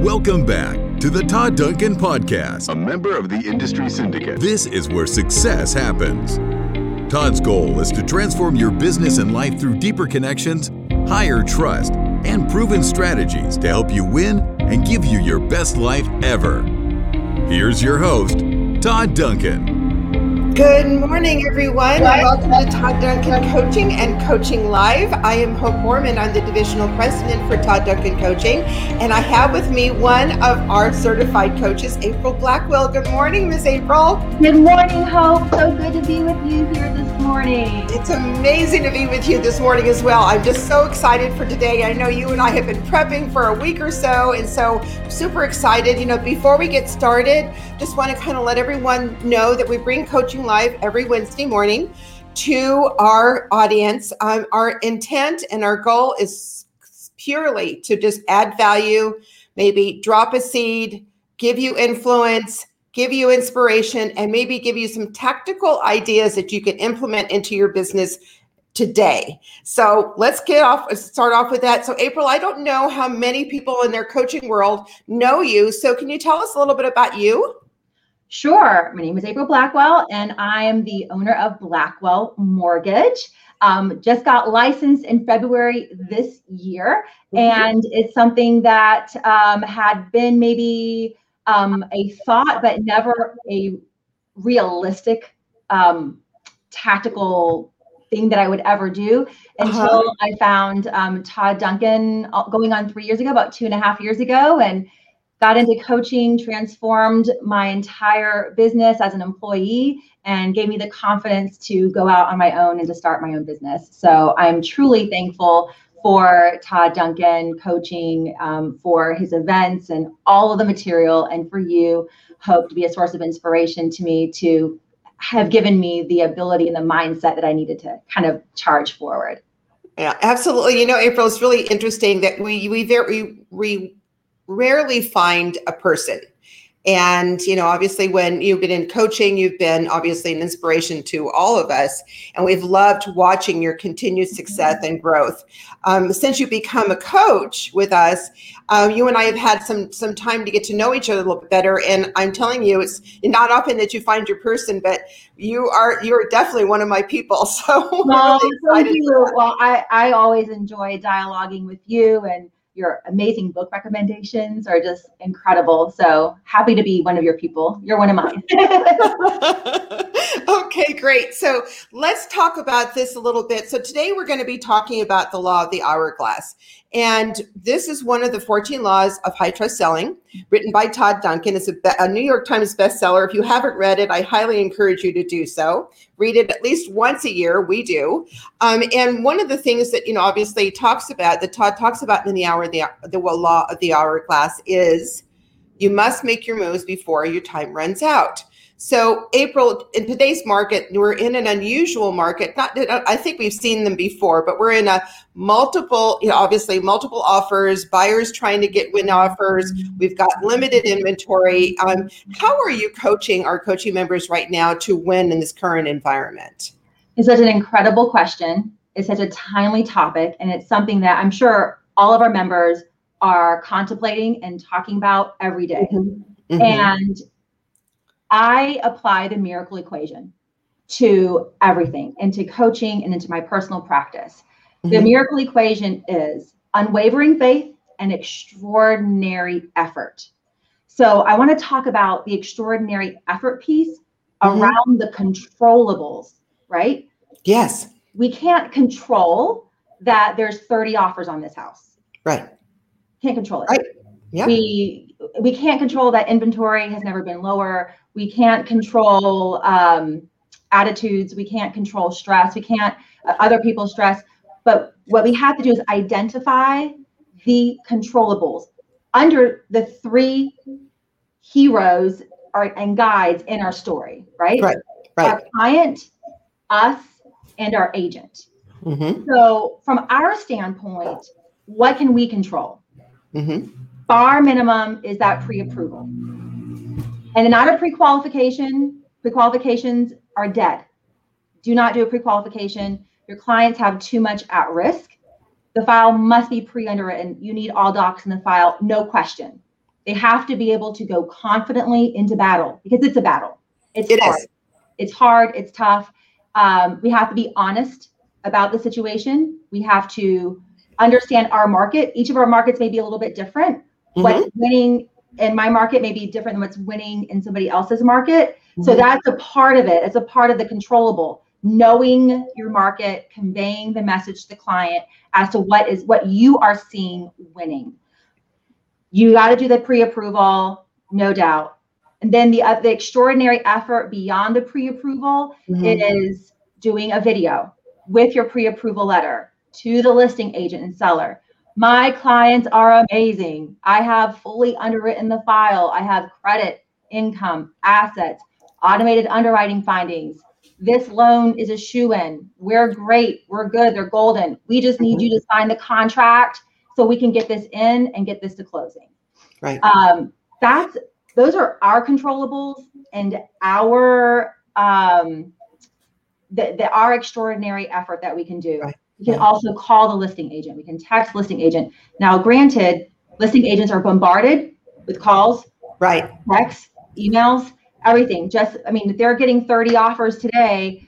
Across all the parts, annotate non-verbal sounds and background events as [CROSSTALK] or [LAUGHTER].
Welcome back to the Todd Duncan Podcast, a member of the Industry Syndicate. This is where success happens. Todd's goal is to transform your business and life through deeper connections, higher trust, and proven strategies to help you win and give you your best life ever. Here's your host, Todd Duncan. Good morning, everyone. And welcome to Todd Duncan Coaching and Coaching Live. I am Hope Borman. I'm the divisional president for Todd Duncan Coaching, and I have with me one of our certified coaches, April Blackwell. Good morning, Miss April. Good morning, Hope. So good to be with you here this morning. It's amazing to be with you this morning as well. I'm just so excited for today. I know you and I have been prepping for a week or so, and so super excited. You know, before we get started, just want to kind of let everyone know that we bring coaching live every Wednesday morning to our audience. Um, our intent and our goal is purely to just add value, maybe drop a seed, give you influence, give you inspiration, and maybe give you some tactical ideas that you can implement into your business today. So let's get off start off with that. So April, I don't know how many people in their coaching world know you. So can you tell us a little bit about you? Sure. My name is April Blackwell, and I am the owner of Blackwell Mortgage. Um, just got licensed in February this year, mm-hmm. and it's something that um, had been maybe um, a thought, but never a realistic um, tactical thing that I would ever do until uh-huh. I found um, Todd Duncan uh, going on three years ago, about two and a half years ago, and got into coaching, transformed my entire business as an employee, and gave me the confidence to go out on my own and to start my own business. So I'm truly thankful for Todd Duncan coaching, um, for his events and all of the material, and for you, Hope, to be a source of inspiration to me to have given me the ability and the mindset that I needed to kind of charge forward. Yeah, absolutely. You know, April, it's really interesting that we we very we rarely find a person and, you know, obviously, when you've been in coaching, you've been obviously an inspiration to all of us. And we've loved watching your continued success and growth. Um, since you become a coach with us, um, you and I have had some some time to get to know each other a little bit better. And I'm telling you, it's not often that you find your person, but you are you're definitely one of my people. [LAUGHS] So well, really thank you. Well, I, I always enjoy dialoguing with you and your amazing book recommendations are just incredible. So happy to be one of your people. You're one of mine. [LAUGHS] [LAUGHS] okay, great. So let's talk about this a little bit. So today we're going to be talking about the law of the hourglass. And this is one of the 14 laws of high trust selling, written by Todd Duncan. It's a, a, New York Times bestseller. If you haven't read it, I highly encourage you to do so. Read it at least once a year. We do. Um, and one of the things that, you know, obviously talks about, that Todd talks about in the hour, the, the law of the hourglass is you must make your moves before your time runs out. So, April, in today's market, we're in an unusual market. Not, I think we've seen them before, but we're in a multiple, you know, obviously multiple offers, buyers trying to get win offers. We've got limited inventory. Um, how are you coaching our coaching members right now to win in this current environment? It's such an incredible question. It's such a timely topic, and it's something that I'm sure all of our members are contemplating and talking about every day. Mm-hmm. Mm-hmm. And I apply the miracle equation to everything, into coaching and into my personal practice. Mm-hmm. The miracle equation is unwavering faith and extraordinary effort. So I want to talk about the extraordinary effort piece mm-hmm. around the controllables, right? Yes. We can't control that there's 30 offers on this house. Right. Can't control it. Right. Yeah. We we can't control that inventory has never been lower. We can't control um, attitudes we can't control stress we can't uh, other people's stress. But what we have to do is identify the controllables. Under the three heroes are, and guides in our story right? Right right. Our client us and our agent. Mm-hmm. so from our standpoint what can we control? Mm-hmm. Bar minimum is that pre-approval and not a pre-qualification. Pre-qualifications are dead. Do not do a pre-qualification. Your clients have too much at risk. The file must be pre-underwritten. You need all docs in the file, no question. They have to be able to go confidently into battle because it's a battle. It's It hard. is. It's hard. It's tough. Um, we have to be honest about the situation. We have to understand our market. Each of our markets may be a little bit different. What's winning in my market may be different than what's winning in somebody else's market. So Mhm. that's a part of it. It's a part of the controllable. Knowing your market, conveying the message to the client as to what is what you are seeing winning. You got to do the pre-approval, no doubt. And then the uh, the extraordinary effort beyond the pre-approval Mhm. is doing a video with your pre-approval letter to the listing agent and seller. My clients are amazing. I have fully underwritten the file. I have credit, income, assets, automated underwriting findings. This loan is a shoe in. We're great. We're good. They're golden. We just need you to sign the contract so we can get this in and get this to closing. Right. Um, that's those are our controllables and our um, the, the our extraordinary effort that we can do. Right. We can also call the listing agent. We can text listing agent. Now, granted, listing agents are bombarded with calls, Right. texts, emails, everything. Just, I mean, they're getting 30 offers today,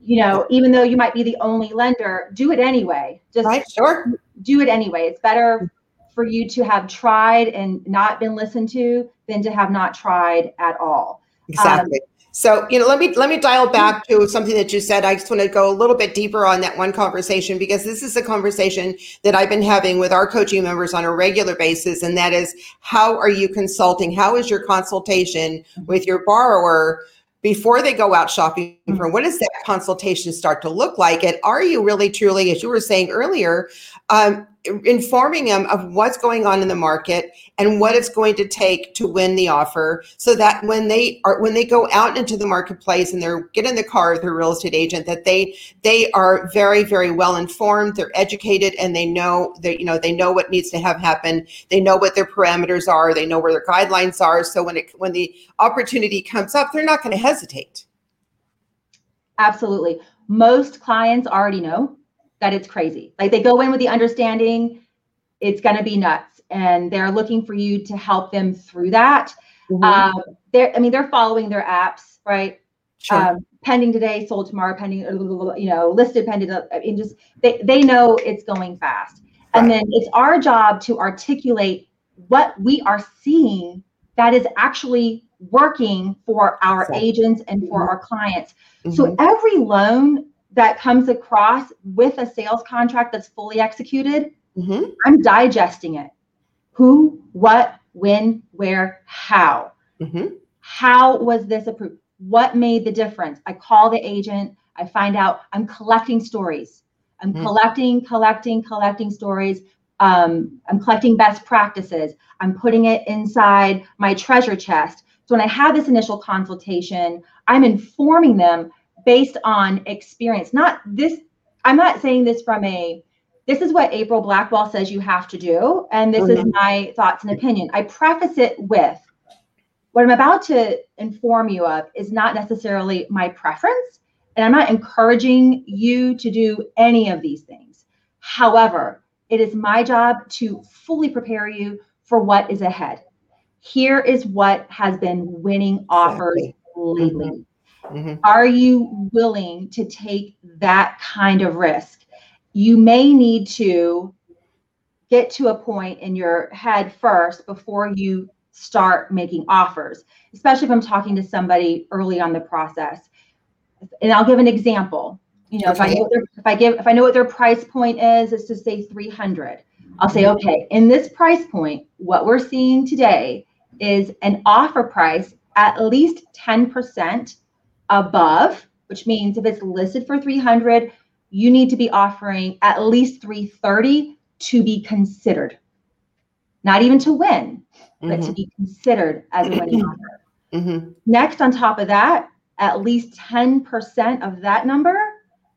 you know, even though you might be the only lender, do it anyway. Just Right. Sure. do it anyway. It's better for you to have tried and not been listened to than to have not tried at all. Um, exactly. So, you know, let me let me dial mm-hmm. back to something that you said. I just want to go a little bit deeper on that one conversation because this is a conversation that I've been having with our coaching members on a regular basis, and that is how are you consulting? How is your consultation mm-hmm. with your borrower? Before they go out shopping mm-hmm. for what does that consultation start to look like? And are you really truly, as you were saying earlier, um, informing them of what's going on in the market and what it's going to take to win the offer so that when they are when they go out into the marketplace and they're get in the car with their real estate agent that they they are very very well informed they're educated and they know that you know they know what needs to have happen they know what their parameters are. They know where their guidelines are. So when it when the opportunity comes up they're not going to hesitate. Absolutely. Most clients already know that it's crazy. Like they go in with the understanding it's going to be nuts and they're looking for you to help them through that. Um, they're, I mean, they're following their apps, right? sure um, pending today, sold tomorrow, pending, you know, listed pending. I mean, just they, they know it's going fast. And then it's our job to articulate what we are seeing that is actually working for our agents and for Mhm. our clients. So Mhm. every loan that comes across with a sales contract that's fully executed, Mhm. I'm digesting it. Who, what, when, where, how Mhm. how was this approved what made the difference i call the agent i find out i'm collecting stories i'm Mm. collecting collecting collecting stories um, i'm collecting best practices i'm putting it inside my treasure chest so when i have this initial consultation i'm informing them based on experience not this i'm not saying this from a this is what april blackwell says you have to do and this is Mhm. my thoughts and opinion i preface it with what I'm about to inform you of is not necessarily my preference, and I'm not encouraging you to do any of these things. However, it is my job to fully prepare you for what is ahead. Here is what has been winning offers Exactly. lately. Mhm. Are you willing to take that kind of risk? You may need to get to a point in your head first before you start making offers, especially if I'm talking to somebody early on the process. And I'll give an example. You know, if I know what their, if I give if I know what their price point is, is to say 300. I'll say, Mhm. okay, in this price point, what we're seeing today is an offer price at least 10% above, which means if it's listed for 300, you need to be offering at least 330 to be considered. Not even to win, but to Mhm. be considered as a winning offer. Mhm. Next, on top of that, at least 10% of that number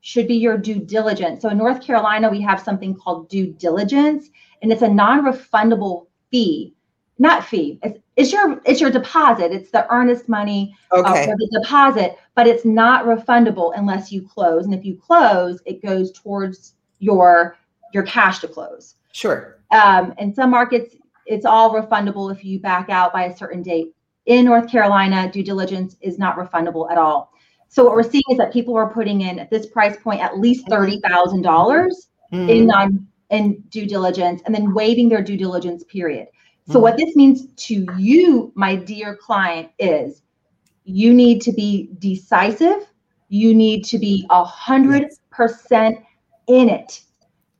should be your due diligence. So in North Carolina, we have something called due diligence, and it's a non-refundable fee. Not fee. It's, it's your it's your deposit. It's the earnest money uh, for the deposit, but it's not refundable unless you close. And if you close, it goes towards your your cash to close. Sure. Um, in some markets, it's all refundable if you back out by a certain date. In North Carolina, due diligence is not refundable at all. So what we're seeing is that people are putting in at this price point at least thirty thousand dollars in non in due diligence and then waiving their due diligence period. So what this means to you, my dear client, is you need to be decisive. You need to be a hundred percent in it.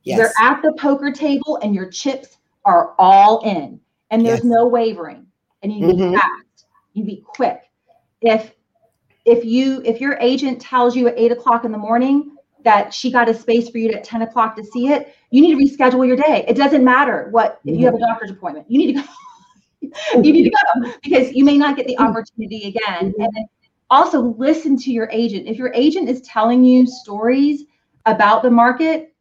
Yes. You're at the poker table and your chips are all in, and there's Yes. no wavering. And you Mhm. to act. You be quick. If if you if your agent tells you at eight o'clock in the morning that she got a space for you at 10 o'clock to see it, you need to reschedule your day. It doesn't matter what if you have a mm-hmm. doctor's appointment. You need to go. [LAUGHS] you need to go because you may not get the mm-hmm. opportunity again. Mm-hmm. And then also listen to your agent. If your agent is telling you stories about the market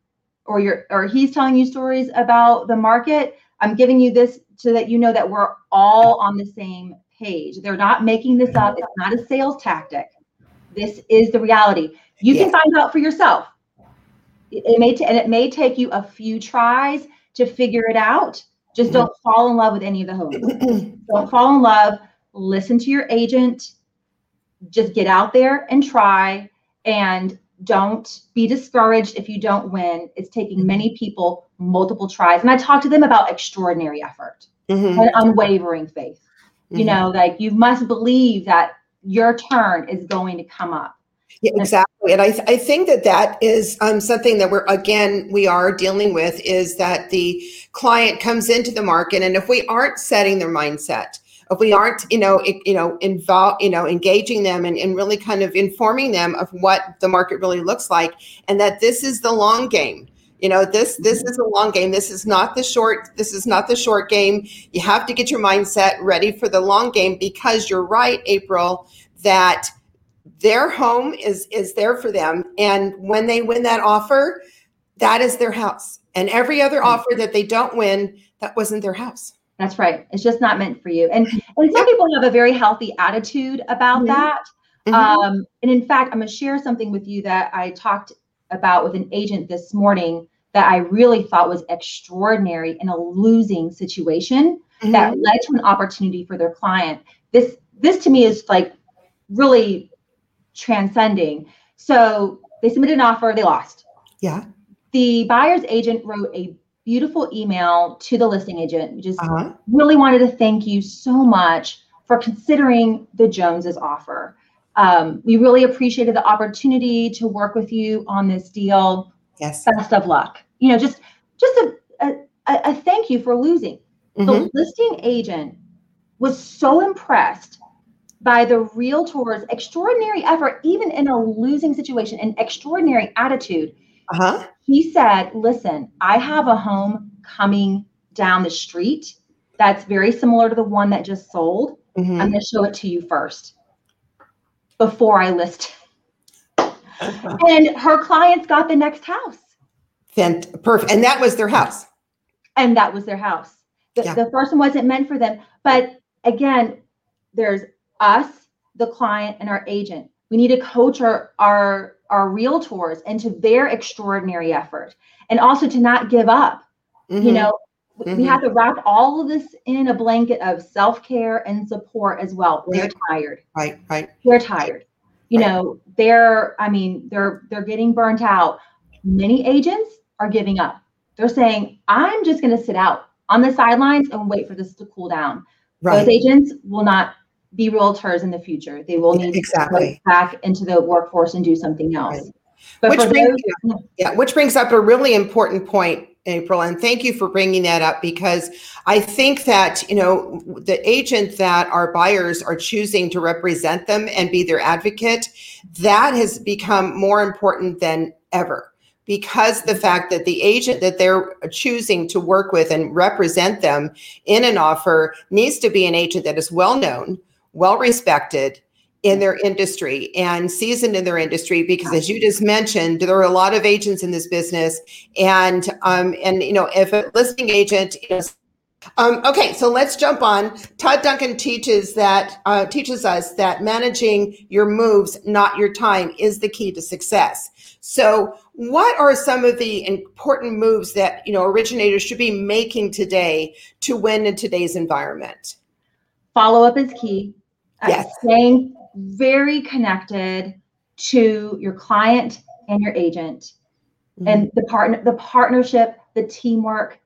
or your or he's telling you stories about the market, I'm giving you this so that you know that we're all on the same page. They're not making this up. It's not a sales tactic. This is the reality. You can find out for yourself. It, may ta- and it may take you a few tries to figure it out. Just don't fall in love with any of the homes. [CLEARS THROAT] don't fall in love. Listen to your agent. Just get out there and try. And don't be discouraged if you don't win. It's taking many people multiple tries. And I talk to them about extraordinary effort Mhm. and unwavering faith. You Mhm. know, like you must believe that your turn is going to come up. Yeah, exactly. And I, th- I think that that is um, something that we're, again, we are dealing with is that the client comes into the market. And if we aren't setting their mindset, if we aren't, you know, it, you know, involve, you know, engaging them and, and really kind of informing them of what the market really looks like and that this is the long game. You know, this this is a long game. This is not the short, this is not the short game. You have to get your mindset ready for the long game because you're right, April, that their home is is there for them and when they win that offer that is their house and every other offer that they don't win that wasn't their house That's right. It's just not meant for you. And and some people have a very healthy attitude about Mhm. that. Mhm. Um, and in fact, I'm going to share something with you that I talked about with an agent this morning that I really thought was extraordinary in a losing situation that Mhm. led to an opportunity for their client. This this to me is like really transcending. So they submitted an offer, they lost. yeah The buyer's agent wrote a beautiful email to the listing agent, just uh-huh really wanted to thank you so much for considering the Joneses offer. Um, we really appreciated the opportunity to work with you on this deal. yes Best of luck. You know, just just a a, a thank you for losing. Mhm. The listing agent was so impressed by the realtor's extraordinary effort, even in a losing situation, and extraordinary attitude. uh-huh He said, Listen, I have a home coming down the street that's very similar to the one that just sold. Mhm. I'm going to show it to you first before I list. and her clients got the next house, Fant- perfect and that was their house and that was their house. The, Yeah. the first one wasn't meant for them. But again, there's us, the client, and our agent. We need to coach our, our, our realtors into their extraordinary effort and also to not give up. you Mhm. know? W- we have to wrap all of this in a blanket of self-care and support as well. They're tired. Right right. They're tired. You Right. know they're i mean they're they're getting burnt out. Many agents are giving up. They're saying i'm just going to sit out on the sidelines and wait for this to cool down. Right. those agents will not be realtors in the future they will need to Exactly. go back into the workforce and do something else Right. but which brings, those, yeah, which brings up a really important point, April, and thank you for bringing that up because I think that you know the agent that our buyers are choosing to represent them and be their advocate, that has become more important than ever because the fact that the agent that they're choosing to work with and represent them in an offer needs to be an agent that is well known, well respected, in their industry and seasoned in their industry because as you just mentioned there are a lot of agents in this business and um and you know if a listing agent is Um, okay, so let's jump on. Todd Duncan teaches that uh, teaches us that managing your moves, not your time, is the key to success. So, what are some of the important moves that you know originators should be making today to win in today's environment? Follow up is key. Yes. staying very connected to your client and your agent. and the partner the partnership the teamwork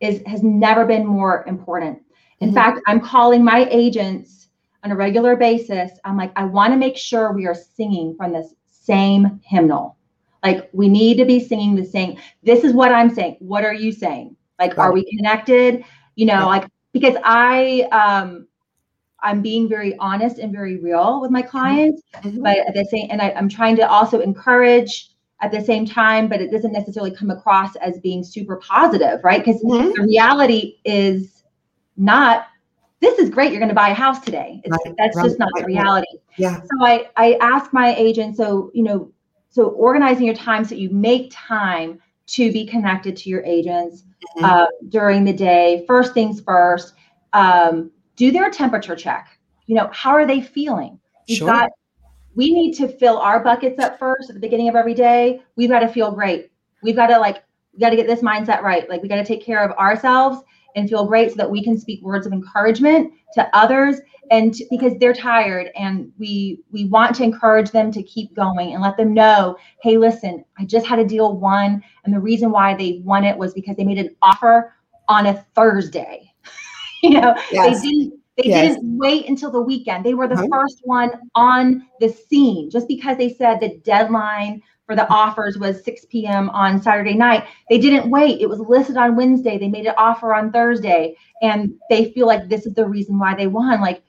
is has never been more important. In Mhm. fact i'm calling my agents on a regular basis. I'm like i want to make sure we are singing from this same hymnal. Like we need to be singing the same this is what i'm saying what are you saying? Like are we connected? You know like because i um i'm being very honest and very real with my clients Mhm. but at the same and I, i'm trying to also encourage at the same time but it doesn't necessarily come across as being super positive right because Mhm. the reality is not this is great you're going to buy a house today it's, Right, that's right, just not the right, reality Yeah. so i i ask my agent so you know so organizing your time so you make time to be connected to your agents Mhm. uh, during the day first things first um, do their temperature check you know how are they feeling We've Sure. got we need to fill our buckets up first at the beginning of every day. We've got to feel great. We've got to like we got to get this mindset right. Like we got to take care of ourselves and feel great so that we can speak words of encouragement to others and to, because they're tired and we we want to encourage them to keep going and let them know, "Hey, listen, I just had a deal won and the reason why they won it was because they made an offer on a Thursday." [LAUGHS] you know, Yes. they didn't they Yes. didn't wait until the weekend. They were the Uh-huh. first one on the scene. Just because they said the deadline for the offers was 6 p.m. on Saturday night, they didn't wait. It was listed on Wednesday. They made an offer on Thursday, and they feel like this is the reason why they won. Like,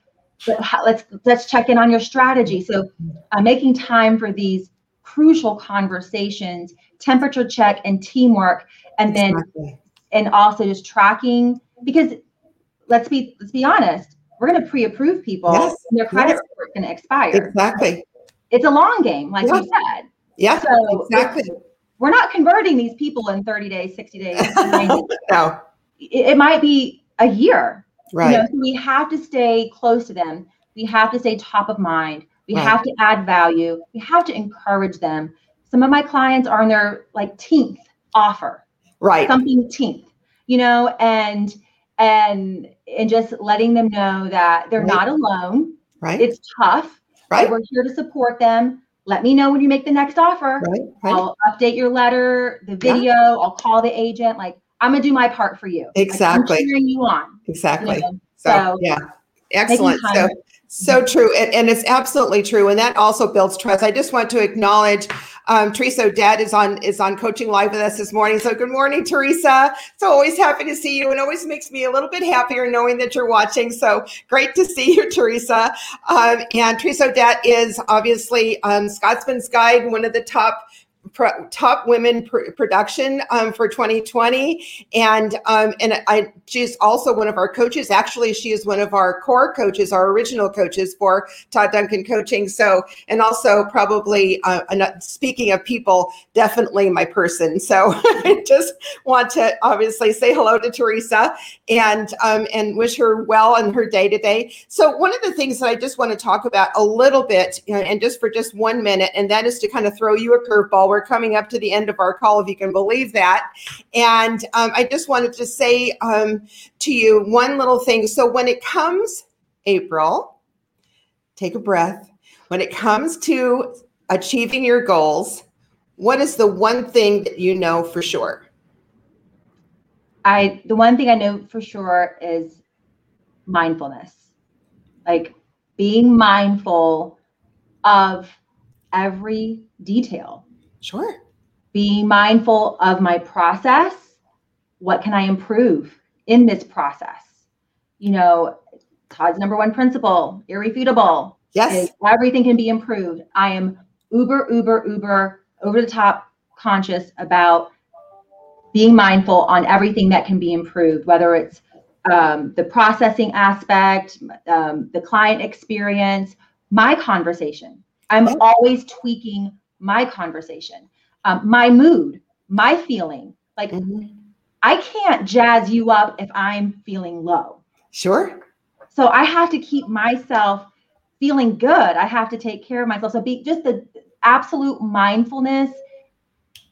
let's let's check in on your strategy. So, uh, making time for these crucial conversations, temperature check, and teamwork, and then Exactly. and also just tracking because let's be let's be honest we're going to pre-approve people Yes, and their credit yes. report is going to expire Exactly. it's a long game like Yeah. you said Yeah. so Exactly. we're not converting these people in 30 days 60 days [LAUGHS] 90. No. it, it might be a year Right. you know, so we have to stay close to them we have to stay top of mind we Right. have to add value we have to encourage them some of my clients are on their like 10th offer right. something teenth, you know, and and and just letting them know that they're Right. not alone. Right. It's tough. right. We're here to support them. Let me know when you make the next offer. Right. Right. I'll update your letter, the Yeah. video. I'll call the agent. Like I'm gonna do my part for you. Like, I'm Exactly. cheering you on. you Exactly. know? So, So, yeah, excellent. So, so true, and, and it's absolutely true, and that also builds trust. I just want to acknowledge um, Teresa Dad is on is on coaching live with us this morning. So, good morning, Teresa. So always happy to see you, and always makes me a little bit happier knowing that you're watching. So great to see you, Teresa. Um, and Teresa Dad is obviously um, Scotsman's Guide, one of the top. Pro, top women pr- production um, for 2020 and um, and I she's also one of our coaches. Actually, she is one of our core coaches, our original coaches for Todd Duncan Coaching. So, and also probably uh, speaking of people, definitely my person. So, [LAUGHS] I just want to obviously say hello to Teresa and um, and wish her well in her day to day. So, one of the things that I just want to talk about a little bit, you know, and just for just one minute, and that is to kind of throw you a curveball. We're coming up to the end of our call, if you can believe that. And um, I just wanted to say um, to you one little thing. So when it comes, April, take a breath. When it comes to achieving your goals, what is the one thing that you know for sure? I the one thing I know for sure is mindfulness. Like being mindful of every detail. Sure. Being mindful of my process. What can I improve in this process? You know, Todd's number one principle, irrefutable, Yes. everything can be improved. I am uber, uber, uber, over the top conscious about being mindful on everything that can be improved, whether it's um, the processing aspect, um, the client experience, my conversation. I'm always tweaking my conversation, um, my mood, my feeling. Like Mhm. I can't jazz you up if I'm feeling low. Sure. So I have to keep myself feeling good. I have to take care of myself. So be just the absolute mindfulness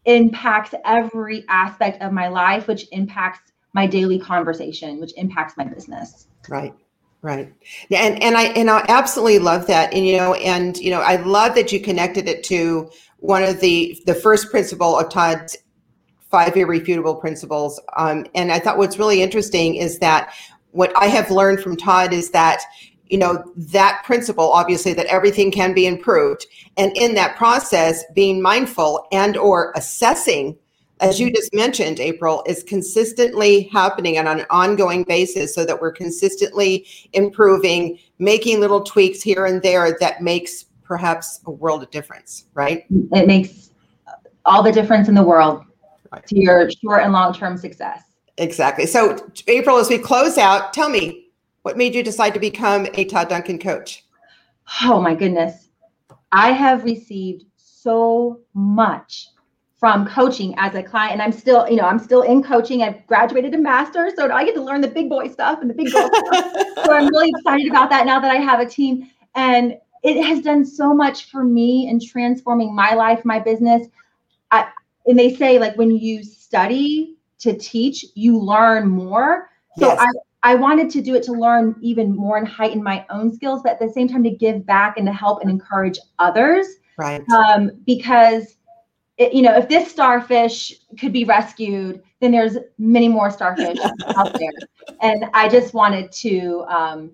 impacts every aspect of my life, which impacts my daily conversation, which impacts my business. Right. Right. And and I and I absolutely love that. And you know, and you know, I love that you connected it to one of the the first principle of Todd's five irrefutable principles. Um, and I thought what's really interesting is that what I have learned from Todd is that you know that principle obviously that everything can be improved and in that process being mindful and or assessing as you mm-hmm. just mentioned april is consistently happening on an ongoing basis so that we're consistently improving making little tweaks here and there that makes perhaps a world of difference right mm, it makes uh, all the difference in the world right. to your short and long term success exactly so april as we close out tell me what made you decide to become a Todd Duncan coach? Oh my goodness. I have received so much from coaching as a client and I'm still, you know, I'm still in coaching. I've graduated a master, so I get to learn the big boy stuff and the big girl stuff. So I'm [LAUGHS] really excited about that now that I have a team and it has done so much for me in transforming my life, my business. I, and they say like when you study to teach, you learn more. So yes. I I wanted to do it to learn even more and heighten my own skills, but at the same time to give back and to help and encourage others. Right. Um, because it, you know, if this starfish could be rescued, then there's many more starfish [LAUGHS] out there. And I just wanted to um,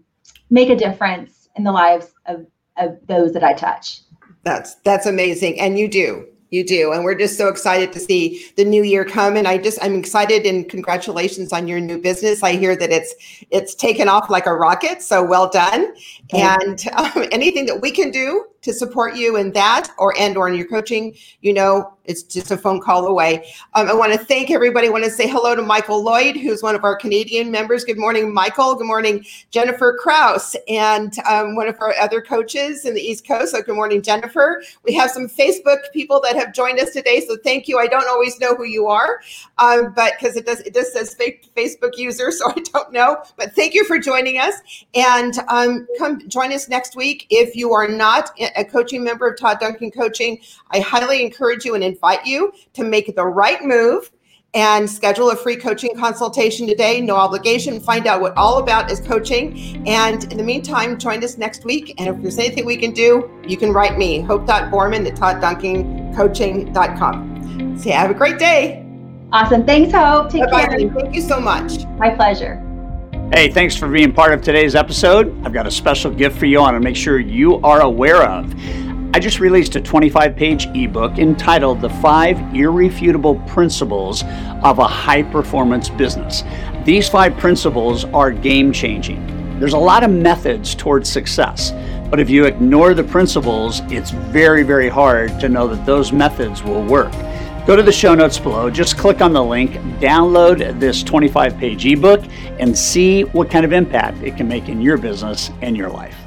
make a difference in the lives of, of those that I touch. That's that's amazing, and you do. You do. And we're just so excited to see the new year come. And I just, I'm excited and congratulations on your new business. I hear that it's, it's taken off like a rocket. So well done. And um, anything that we can do to support you in that or and or in your coaching, you know, it's just a phone call away. Um, I want to thank everybody. I want to say hello to Michael Lloyd, who's one of our Canadian members. Good morning, Michael. Good morning, Jennifer Kraus, and um, one of our other coaches in the East Coast. So good morning, Jennifer. We have some Facebook people that have joined us today. So thank you. I don't always know who you are, um, but because it does it just says Facebook user, [LAUGHS] so I don't know. But thank you for joining us, and um, come join us next week if you are not a coaching member of Todd Duncan Coaching, I highly encourage you and invite you to make the right move and schedule a free coaching consultation today. No obligation. Find out what all about is coaching. And in the meantime, join us next week. And if there's anything we can do, you can write me, hope.borman at toddduncancoaching.com. So yeah, have a great day. Awesome. Thanks, Hope. Take Bye-bye. care. Thank you so much. My pleasure. Hey, thanks for being part of today's episode. I've got a special gift for you I want to make sure you are aware of. I just released a 25 page ebook entitled The Five Irrefutable Principles of a High Performance Business. These five principles are game changing. There's a lot of methods towards success, but if you ignore the principles, it's very, very hard to know that those methods will work. Go to the show notes below, just click on the link, download this 25 page ebook, and see what kind of impact it can make in your business and your life.